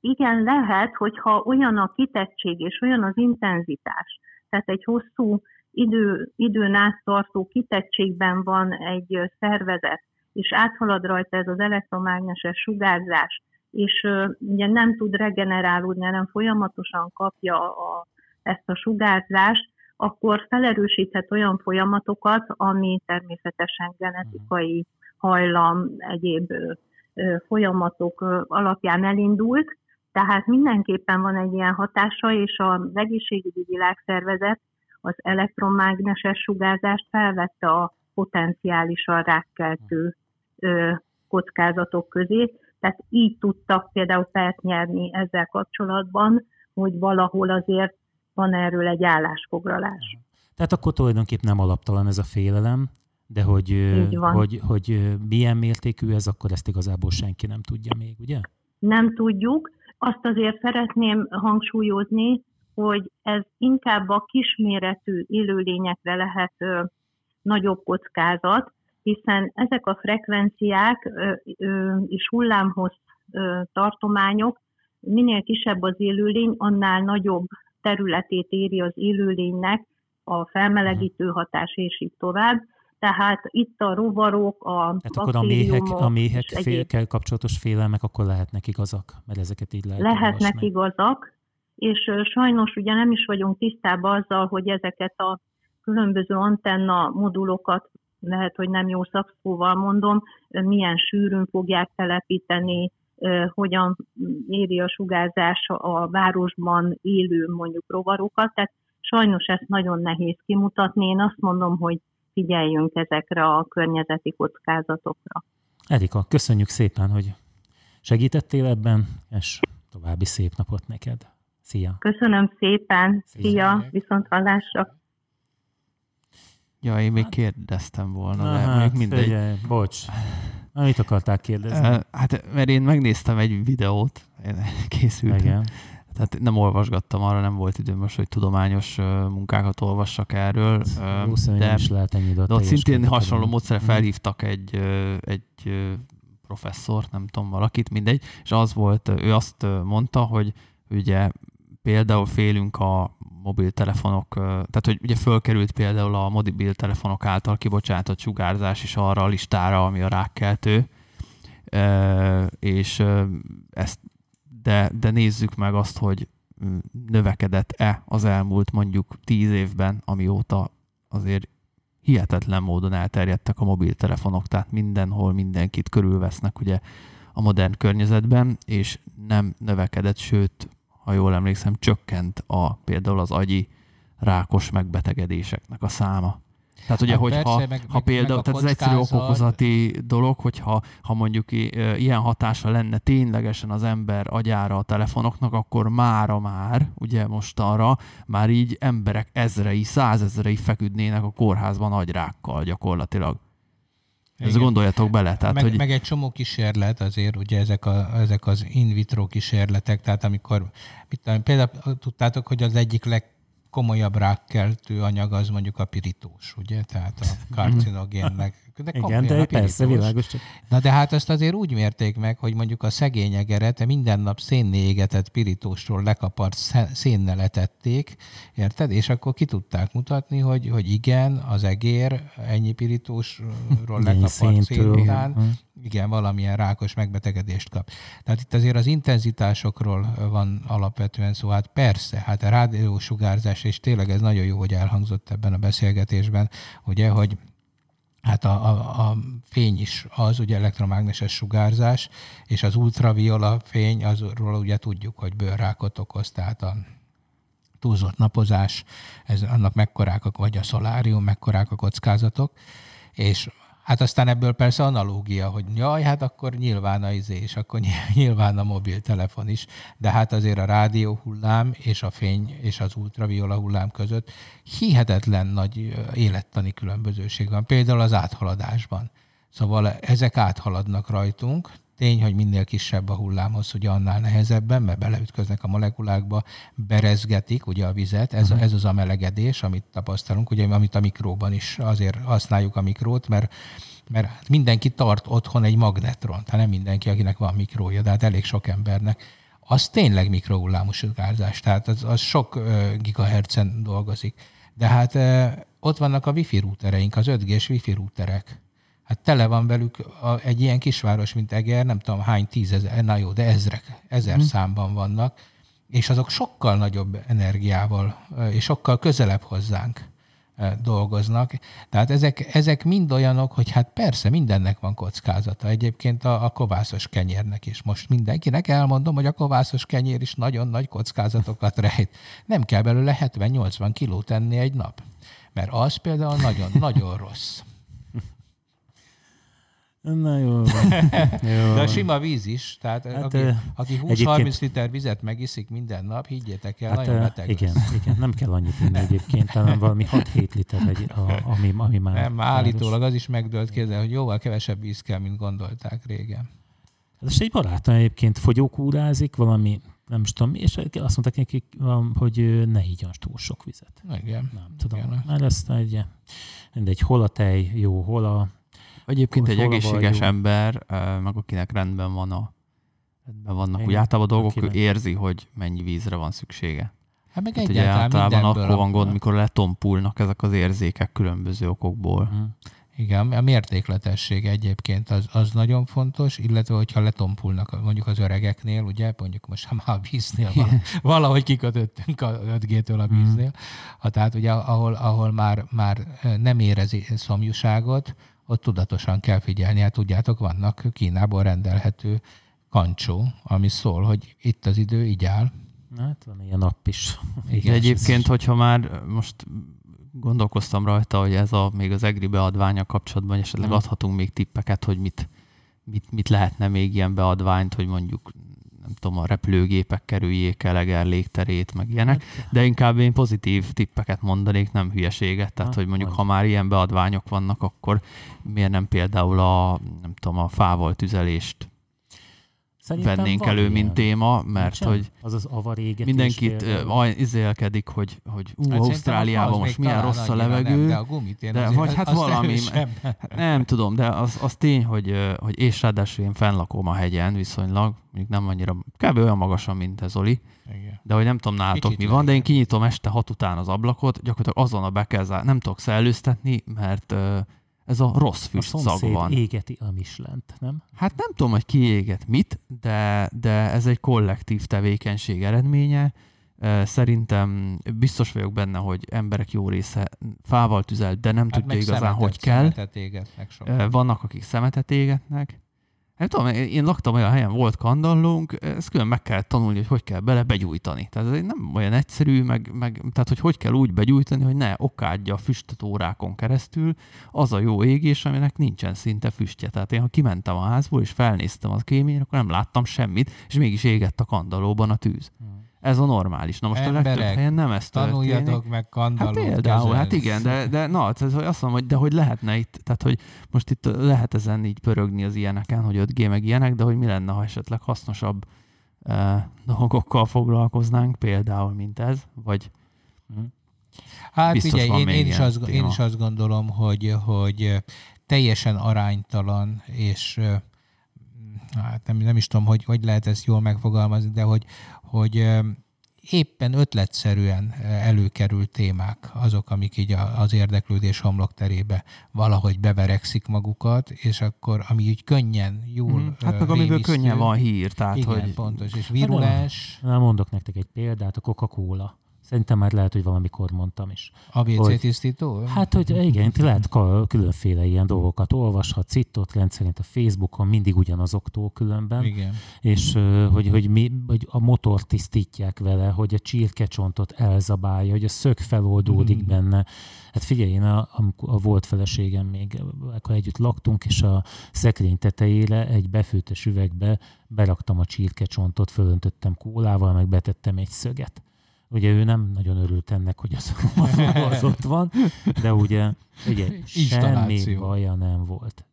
Igen, lehet, hogyha olyan a kitettség és olyan az intenzitás, tehát egy hosszú idő, időn át tartó kitettségben van egy szervezet, és áthalad rajta ez az elektromágneses sugárzás, és ugye nem tud regenerálódni, hanem folyamatosan kapja a, ezt a sugárzást, akkor felerősíthet olyan folyamatokat, ami természetesen genetikai hajlam, egyéb folyamatok alapján elindult, tehát mindenképpen van egy ilyen hatása, és az egészségügyi világszervezet az elektromágneses sugárzást felvette a potenciálisan rákkeltő kockázatok közé, tehát így tudtak például pert nyerni ezzel kapcsolatban, hogy valahol azért van erről egy állásfoglalás. Tehát akkor tulajdonképpen nem alaptalan ez a félelem, de hogy, hogy, hogy milyen mértékű ez, akkor ezt igazából senki nem tudja még, ugye? Nem tudjuk. Azt azért szeretném hangsúlyozni, hogy ez inkább a kisméretű élőlényekre lehet ö, nagyobb kockázat, hiszen ezek a frekvenciák és hullámhoz tartományok, minél kisebb az élőlény, annál nagyobb területét éri az élőlénynek a felmelegítő hatás, és így tovább. Tehát itt a rovarok, a Tehát akkor a méhek, a méhek félkel kapcsolatos félelmek akkor lehetnek igazak, mert ezeket így lehet Lehetnek olvasni. igazak, és sajnos ugye nem is vagyunk tisztában azzal, hogy ezeket a különböző antenna modulokat lehet, hogy nem jó szakszóval mondom, milyen sűrűn fogják telepíteni, hogyan éri a sugárzás a városban élő mondjuk rovarokat, tehát sajnos ezt nagyon nehéz kimutatni. Én azt mondom, hogy figyeljünk ezekre a környezeti kockázatokra. Erika, köszönjük szépen, hogy segítettél ebben, és további szép napot neked. Szia! Köszönöm szépen! Szia! Szia. Viszont hallásra! Ja, én még hát- kérdeztem volna, de hát, még mindegy. Figyelj, bocs. Mit akarták kérdezni? Hát, mert én megnéztem egy videót, készültem. Igen. Tehát nem olvasgattam, arra nem volt időm most, hogy tudományos munkákat olvassak erről. de, is lehet ennyi de ott szintén hasonló módszere mhm. felhívtak egy, egy professzort, nem tudom, valakit, mindegy, és az volt, ő azt mondta, hogy ugye például félünk a mobiltelefonok, tehát hogy ugye fölkerült például a mobiltelefonok által kibocsátott sugárzás is arra a listára, ami a rákkeltő, és ezt, de, de nézzük meg azt, hogy növekedett-e az elmúlt mondjuk tíz évben, amióta azért hihetetlen módon elterjedtek a mobiltelefonok, tehát mindenhol mindenkit körülvesznek ugye a modern környezetben, és nem növekedett, sőt ha jól emlékszem, csökkent a, például az agyi rákos megbetegedéseknek a száma. Tehát ugye, hát hogyha persze, meg, ha például, meg tehát ez egyszerű okokozati dolog, hogyha ha mondjuk ilyen hatása lenne ténylegesen az ember agyára a telefonoknak, akkor mára már, ugye most arra, már így emberek ezrei, százezrei feküdnének a kórházban agyrákkal gyakorlatilag. Ez gondoljatok bele. Tehát, meg, hogy... meg egy csomó kísérlet azért, ugye ezek, a, ezek az in vitro kísérletek, tehát amikor, mit tudom, például tudtátok, hogy az egyik leg komolyabb rákkeltő anyag az mondjuk a pirítós, ugye? Tehát a mhm. karcinogénnek. De Igen, de persze, világos. Csak. Na de hát ezt azért úgy mérték meg, hogy mondjuk a szegény egeret minden nap szénné égetett pirítósról lekapart szénnel etették, érted? És akkor ki tudták mutatni, hogy, hogy igen, az egér ennyi pirítósról lekapart szén után igen, valamilyen rákos megbetegedést kap. Tehát itt azért az intenzitásokról van alapvetően szó. Hát persze, hát a rádiósugárzás, és tényleg ez nagyon jó, hogy elhangzott ebben a beszélgetésben, ugye, hogy Hát a, a, a fény is az, ugye elektromágneses sugárzás, és az ultraviola fény, azról ugye tudjuk, hogy bőrrákot okoz, tehát a túlzott napozás, ez annak mekkorák, vagy a szolárium, mekkorák a kockázatok, és Hát aztán ebből persze analógia, hogy jaj, hát akkor nyilván a izé, és akkor nyilván a mobiltelefon is, de hát azért a rádió hullám és a fény és az ultraviola hullám között hihetetlen nagy élettani különbözőség van, például az áthaladásban. Szóval ezek áthaladnak rajtunk, Tény, hogy minél kisebb a hullámhoz, ugye annál nehezebben, mert beleütköznek a molekulákba, berezgetik ugye a vizet, ez, uh-huh. ez az a melegedés, amit tapasztalunk, ugye, amit a mikróban is azért használjuk a mikrót, mert mert hát mindenki tart otthon egy magnetron, tehát nem mindenki, akinek van mikrója, de hát elég sok embernek. Az tényleg mikrohullámú sugárzás, tehát az, az sok gigahertzen dolgozik. De hát ott vannak a wifi routereink, az 5G-s wifi routerek hát tele van velük a, egy ilyen kisváros, mint Eger, nem tudom hány tízezer, na jó, de ezrek, ezer hmm. számban vannak, és azok sokkal nagyobb energiával, és sokkal közelebb hozzánk dolgoznak. Tehát ezek, ezek mind olyanok, hogy hát persze mindennek van kockázata. Egyébként a, a kovászos kenyérnek is. Most mindenkinek elmondom, hogy a kovászos kenyér is nagyon nagy kockázatokat rejt. Nem kell belőle 70-80 kilót tenni egy nap. Mert az például nagyon, nagyon rossz. Na jó. jó. De a sima víz is, tehát hát, aki, aki 20-30 liter vizet megiszik minden nap, higgyétek el, hát, nagyon beteg Igen, lesz. igen, nem kell annyit inni egyébként, talán valami 6-7 liter, egy, a, ami, ami már... Nem, már állítólag az is megdőlt kézzel, hogy jóval kevesebb víz kell, mint gondolták régen. Hát és egy barátom egyébként fogyókúrázik, valami nem is tudom, és azt mondták nekik, hogy ne igyan túl sok vizet. Igen. Nem tudom, igen. mert ezt egy, mindegy, hol a tej jó, hol a Egyébként egy egészséges ember, meg akinek rendben van a rendben vannak Én, úgy általában dolgok, akinek... ő érzi, hogy mennyi vízre van szüksége. Hát meg hát ugye általában akkor van gond, mikor letompulnak ezek az érzékek különböző okokból. Hmm. Igen, a mértékletesség egyébként az, az nagyon fontos, illetve hogyha letompulnak mondjuk az öregeknél, ugye, mondjuk most már a víznél valahogy kikötöttünk a 5G-től a víznél, hmm. ha, tehát ugye ahol, ahol már, már nem érezi szomjúságot, ott tudatosan kell figyelni. Hát tudjátok, vannak Kínából rendelhető kancsó, ami szól, hogy itt az idő, így áll. Hát van ilyen nap is. Igen, egyébként, hogyha már most gondolkoztam rajta, hogy ez a még az EGRI beadványa kapcsolatban esetleg hmm. adhatunk még tippeket, hogy mit, mit, mit lehetne még ilyen beadványt, hogy mondjuk nem tudom, a repülőgépek kerüljék el Eger légterét, meg ilyenek, hát, de inkább én pozitív tippeket mondanék, nem hülyeséget. Tehát, hát, hogy mondjuk, ha már ilyen beadványok vannak, akkor miért nem például a, nem tudom, a fával tüzelést Szerintem vennénk elő, ilyen. mint téma, mert Nincsen? hogy az az avarégetés mindenkit izélkedik, hogy, hogy ú, hát Ausztráliában most milyen rossz a levegő, nem, de, a gumit de vagy hát valami, nem tudom, de az, az tény, hogy, hogy és ráadásul én fennlakom a hegyen viszonylag, mondjuk nem annyira, kb. olyan magasan, mint ez Oli, Igen. de hogy nem tudom nálatok Kicsit mi van, de én kinyitom este hat után az ablakot, gyakorlatilag azon a be kell nem tudok szellőztetni, mert ez a rossz füst a szag van. égeti a mislent, nem? Hát nem tudom, hogy ki éget mit, de, de ez egy kollektív tevékenység eredménye. Szerintem biztos vagyok benne, hogy emberek jó része fával tüzel, de nem hát tudja igazán, hogy kell. Vannak, akik szemetet égetnek. Nem tudom, én laktam olyan helyen, volt kandallónk, ezt külön meg kell tanulni, hogy hogy kell bele begyújtani. Tehát ez nem olyan egyszerű, meg, meg, tehát hogy hogy kell úgy begyújtani, hogy ne okádja a füstöt órákon keresztül az a jó égés, aminek nincsen szinte füstje. Tehát én, ha kimentem a házból és felnéztem az kéményre, akkor nem láttam semmit, és mégis égett a kandallóban a tűz. Hmm. Ez a normális. Na most Emberek, a legtöbb helyen nem ezt Tanuljatok meg kandallót Hát például, hát igen, de, de na, ez, hogy azt mondom, hogy de hogy lehetne itt, tehát hogy most itt lehet ezen így pörögni az ilyeneken, hogy 5G meg ilyenek, de hogy mi lenne, ha esetleg hasznosabb eh, dolgokkal foglalkoznánk, például, mint ez, vagy hm? Hát ugye én, én, is azt, én is azt gondolom, hogy, hogy teljesen aránytalan, és hát nem, nem is tudom, hogy, hogy lehet ezt jól megfogalmazni, de hogy, hogy éppen ötletszerűen előkerült témák azok, amik így az érdeklődés homlokterébe valahogy beverekszik magukat, és akkor ami úgy könnyen, jól hmm. Hát meg amiből könnyen van hír, tehát igen, hogy... pontos, és virulás. Hát, mondok nektek egy példát, a Coca-Cola. Szerintem már lehet, hogy valamikor mondtam is. ABC tisztító? Hát, hogy igen, lehet különféle ilyen dolgokat olvashatsz itt, ott rendszerint a Facebookon mindig ugyanazoktól különben. Igen. És hogy, hogy, mi, hogy a motor tisztítják vele, hogy a csirkecsontot elzabálja, hogy a szög feloldódik mm. benne. Hát figyelj, én a, a, a volt feleségem még, akkor együtt laktunk, és a szekrény tetejére egy befőttes üvegbe beraktam a csirkecsontot, fölöntöttem kólával, meg betettem egy szöget Ugye ő nem nagyon örült ennek, hogy az, az ott van, de ugye, ugye semmi baja nem volt.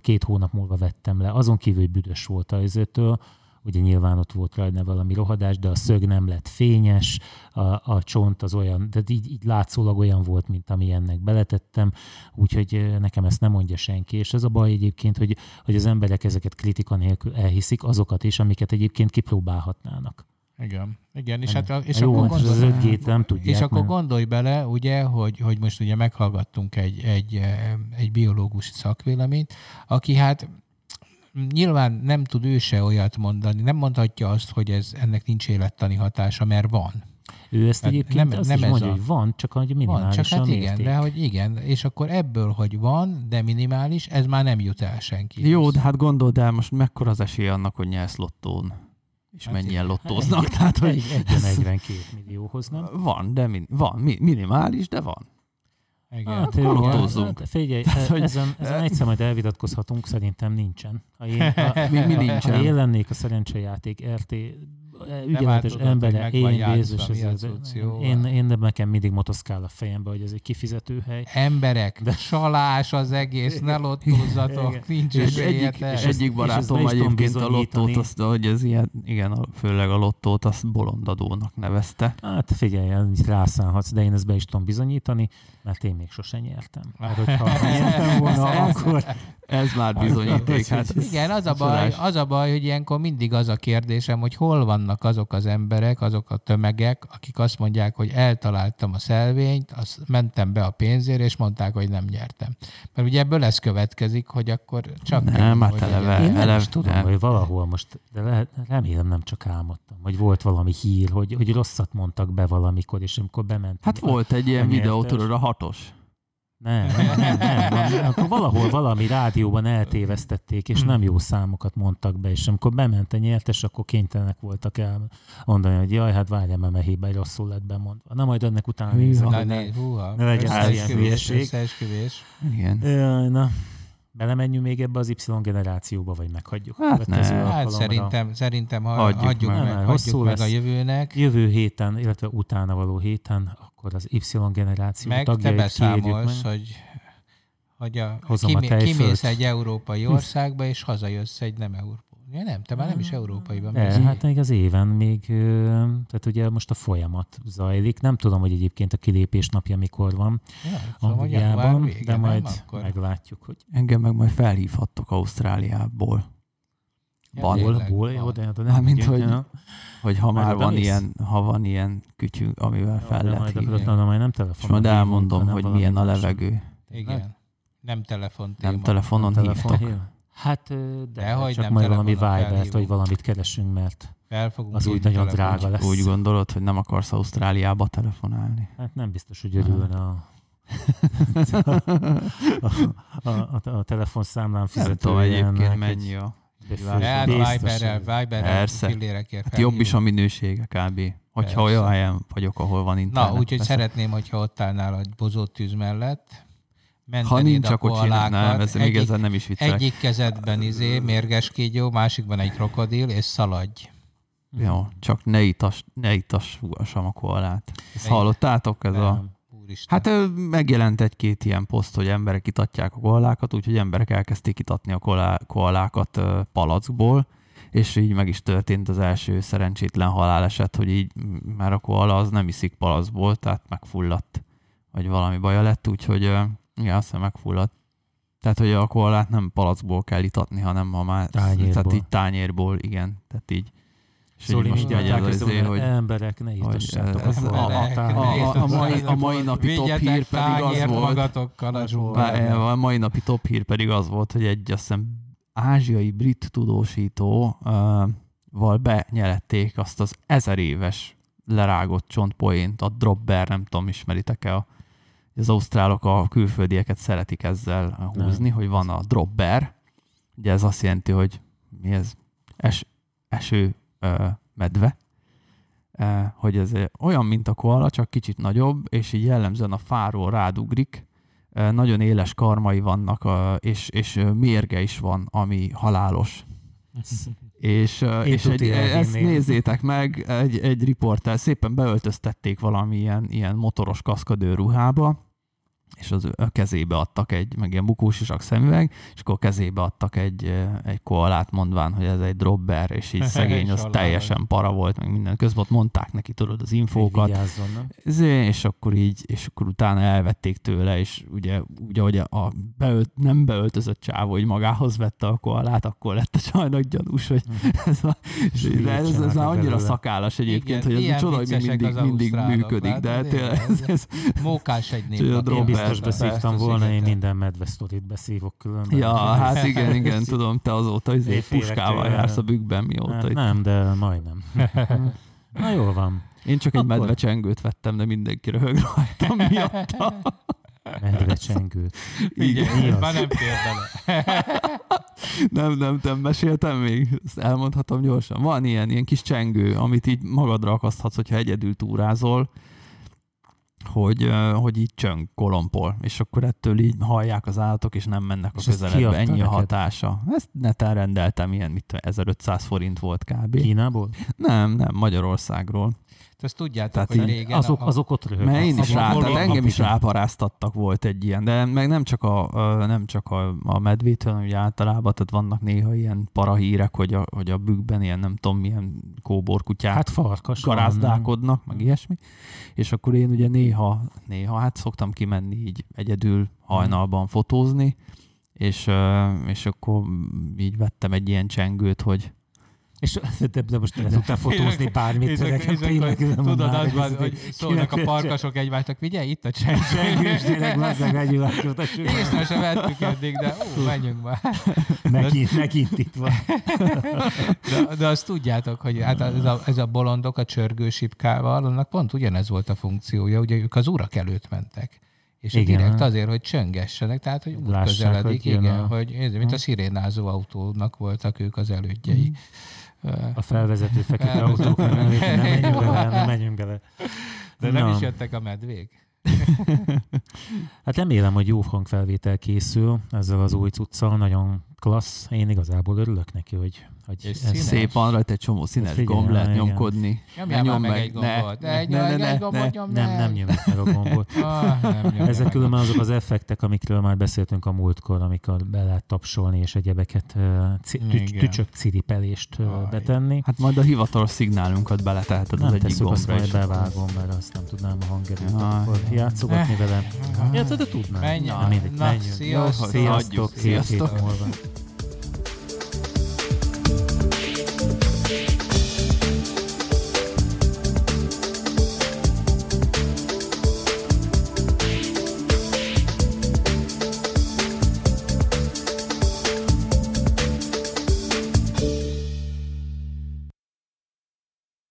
Két hónap múlva vettem le. Azon kívül, hogy büdös volt a izőtől, ugye nyilván ott volt rajta valami rohadás, de a szög nem lett fényes, a, a csont az olyan, de így, így látszólag olyan volt, mint ami ennek beletettem, úgyhogy nekem ezt nem mondja senki, és ez a baj egyébként, hogy, hogy az emberek ezeket kritika nélkül elhiszik, azokat is, amiket egyébként kipróbálhatnának. Igen. Igen, és, hát, és, Jó, akkor, gondolj, az 5 nem tudják, és akkor gondolj bele, ugye, hogy, hogy most ugye meghallgattunk egy, egy, egy biológus szakvéleményt, aki hát nyilván nem tud ő se olyat mondani, nem mondhatja azt, hogy ez ennek nincs élettani hatása, mert van. Ő ezt hát egyébként nem, azt nem is mondja, a... hogy van, csak hogy minimális van, csak hát igen, de hogy igen, és akkor ebből, hogy van, de minimális, ez már nem jut el senki. Jó, de hát gondold el, most mekkora az esély annak, hogy nyersz lottón és hát mennyien lottóznak. Egy, tehát, hogy egy, 42 millióhoz, nem? Van, de min, van, minimális, de van. Igen. Hát, akkor lottózzunk. Hát, figyelj, Tehát, hogy... ezen, ezen egyszer majd elvitatkozhatunk, szerintem nincsen. Ha én, ha, mi, mi nincsen? Ha én lennék a szerencsejáték RT ügyeletes embere, én Jézus, ez, ez, én, én de nekem mindig motoszkál a fejembe, hogy ez egy kifizető hely. Emberek, de... salás az egész, ne lottózzatok, nincs és egyik, és egyik barátom egyébként a lottót, azt, hogy ez ilyen, igen, főleg a lottót, azt bolondadónak nevezte. Hát figyelj, rászállhatsz, de én ezt be is tudom bizonyítani, mert én még sosem nyertem. Hát, hogyha nyertem volna, akkor ez már bizonyíték. Hát Igen, az a, baj, az a baj, hogy ilyenkor mindig az a kérdésem, hogy hol vannak azok az emberek, azok a tömegek, akik azt mondják, hogy eltaláltam a szelvényt, azt mentem be a pénzért, és mondták, hogy nem nyertem. Mert ugye ebből ez következik, hogy akkor csak... Nem, hát eleve, Én nem eleve, is tudom, nem. hogy valahol most, de lehet, remélem nem csak álmodtam, hogy volt valami hír, hogy, hogy rosszat mondtak be valamikor, és amikor bement. Hát volt egy ilyen videó, tudod, a hatos Nem, nem, nem, nem. Akkor valahol valami rádióban eltévesztették, és nem jó számokat mondtak be, és amikor bement a nyertes, akkor kénytelenek voltak el mondani, hogy jaj, hát várjál, mert mehébe rosszul lett bemondva. Na majd ennek utána nézek. Ne, ne, ne legyen ilyen hülyeség. Igen. Na, Belemenjünk még ebbe az Y generációba, vagy meghagyjuk? Hát, ne. hát szerintem, szerintem ha hagyjuk, hagyjuk meg, meg, hagyjuk meg a jövőnek. Jövő héten, illetve utána való héten, akkor az Y generáció meg tagjait te beszámolsz, meg. hogy, hogy a, kimé, kimész egy európai országba, és hazajössz egy nem európai Ja, nem, te már nem is európaiban De, hát még az éven még, tehát ugye most a folyamat zajlik. Nem tudom, hogy egyébként a kilépés napja mikor van ja, Angliában, vége, de majd akkor... meglátjuk, hogy... Engem meg majd felhívhattok Ausztráliából. Ból, ból, jó, de, de nem mint, hogy, hogy ha már van ilyen, ha van ilyen kütyű, amivel fel jó, lehet hívni. De majd nem telefonon. És majd elmondom, hogy milyen a levegő. Igen. Nem telefon Nem telefonon hívtok. Hát, de, de hogy csak majd valami viber vagy valamit keresünk, mert az úgy nagyon drága lesz. Úgy gondolod, hogy nem akarsz Ausztráliába telefonálni? Hát nem biztos, hogy örülne a a, a, a, a telefonszámlán fizető. egyébként mennyi a Hát Viberrel, Viberrel fillérekért hát jobb is a minősége kb. Hogyha Persze. olyan helyen vagyok, ahol van internet. Na, úgyhogy szeretném, hogyha ott állnál a bozót tűz mellett, ha nincs, akkor csinál, nem, ez egyik, még ezzel nem is viccelek. Egyik kezedben izé, mérges kígyó, másikban egy krokodil, és szaladj. Jó, csak ne itas, ne itassam a koalát. Ezt hallottátok? Ez nem. a... Úristen. Hát megjelent egy-két ilyen poszt, hogy emberek itatják a koalákat, úgyhogy emberek elkezdték itatni a koalákat palackból, és így meg is történt az első szerencsétlen haláleset, hogy így, mert a koala az nem iszik palackból, tehát megfulladt, vagy valami baja lett, úgyhogy igen, azt hiszem megfulladt. Tehát, hogy a koalát nem palackból kell itatni, hanem ha már... Tányérból. Tehát így tányérból, igen. Tehát így. És Szóli most így az azért, hogy emberek, ne itassátok. Ez, a, a, a, a, mai, a mai napi top hír pedig az volt. Magatokkal a, a mai napi top hír pedig az volt, hogy egy azt hiszem ázsiai brit tudósító uh, val benyelették azt az ezer éves lerágott csontpoént, a dropper, nem tudom, ismeritek-e a az ausztrálok a külföldieket szeretik ezzel húzni, Nem. hogy van a dropper, ugye ez azt jelenti, hogy mi ez? Es, eső ö, medve, e, hogy ez olyan, mint a koala, csak kicsit nagyobb, és így jellemzően a fáról rádugrik, e, nagyon éles karmai vannak, a, és, és mérge is van, ami halálos. és, és egy, ezt nézzétek meg, egy, egy riporter szépen beöltöztették valamilyen ilyen motoros kaszkadőr ruhába, és az a kezébe adtak egy, meg ilyen bukós isak szemüveg, és akkor a kezébe adtak egy, egy koalát mondván, hogy ez egy dropper, és így szegény, az teljesen para volt, meg minden. Közben ott mondták neki, tudod, az infókat. És akkor így, és akkor utána elvették tőle, és ugye, ugye hogy a beölt, nem beöltözött csávó, hogy magához vette a koalát, akkor lett a csajnak gyanús, hogy mhm. ez, a, és ez, ez, ez már annyira szakállas egyébként, Igen, hogy ez csoda, hogy mindig, mindig működik, de tényleg ez, ez, Mókás egy nép biztos beszívtam volna, én minden medve sztorit beszívok különben. Ja, hát igen, igen, tudom, te azóta izé puskával jársz a bükkben mióta. Hát nem, de majdnem. Na jól van. Én csak egy medve csengőt vettem, de mindenki röhög rajtam miatta. csengőt. Igen, már nem fér bele. nem, nem, nem meséltem még, ezt elmondhatom gyorsan. Van ilyen, ilyen kis csengő, amit így magadra akaszthatsz, hogyha egyedül túrázol, hogy, hogy így csöng kolompol, és akkor ettől így hallják az állatok, és nem mennek a közeledbe. Ennyi a hatása. Ezt neten rendeltem, ilyen mit 1500 forint volt kb. Kínából? Nem, nem, Magyarországról. Ezt tudjátok, tehát hogy régen... Azok, a, azok ott röhög. Mert én is rá, tehát engem is ráparáztattak volt egy ilyen, de meg nem csak a, nem csak a, a medvétől, hanem úgy általában, tehát vannak néha ilyen parahírek, hogy a, hogy a bükkben ilyen nem tudom milyen kóborkutyák hát farkas garázdálkodnak, meg ilyesmi. És akkor én ugye néha, néha hát szoktam kimenni így egyedül hajnalban fotózni, és, és akkor így vettem egy ilyen csengőt, hogy és de, de most le tudtál fotózni bármit. És, és, és tényleg tudod, az van, hogy szólnak a parkasok egymásnak, figyelj, itt a csengő. és tényleg vazzag egy Észre sem vettük eddig, de ó, menjünk már. Megint, megint itt van. De, de azt tudjátok, hogy hát ez a, ez a bolondok a csörgősipkával, annak pont ugyanez volt a funkciója, ugye ők az urak előtt mentek És igen, direkt azért, hogy csöngessenek, tehát hogy Lássák, közeledik, hogy igen, a... hogy mint a szirénázó autónak voltak ők az elődjei. Mm. A felvezető fekete autók, nem, nem menjünk bele, nem menjünk bele. De nem is jöttek a medvék? hát remélem, hogy jó hangfelvétel készül ezzel az új cuccal, nagyon klassz. Én igazából örülök neki, hogy hogy és ez szép van rajta egy csomó színes Figyelj, gomb lehet igen. nyomkodni. Nyomjál nyom meg, meg egy gombot. Ne, ne, ne, ne, egy gombot nyom nem, nem nyomjuk meg a gombot. ah, nem Ezek különben azok az effektek, amikről már beszéltünk a múltkor, amikor be lehet tapsolni és egyebeket tücsök ciripelést betenni. Hát majd a hivatalos szignálunkat beleteheted az egyik gombra. azt majd bevágom, mert azt nem tudnám a hangerőt akkor játszogatni vele. Ja, de tudnám. Menj, na, mindegy, menjünk. Sziasztok. Sziasztok. Sziasztok.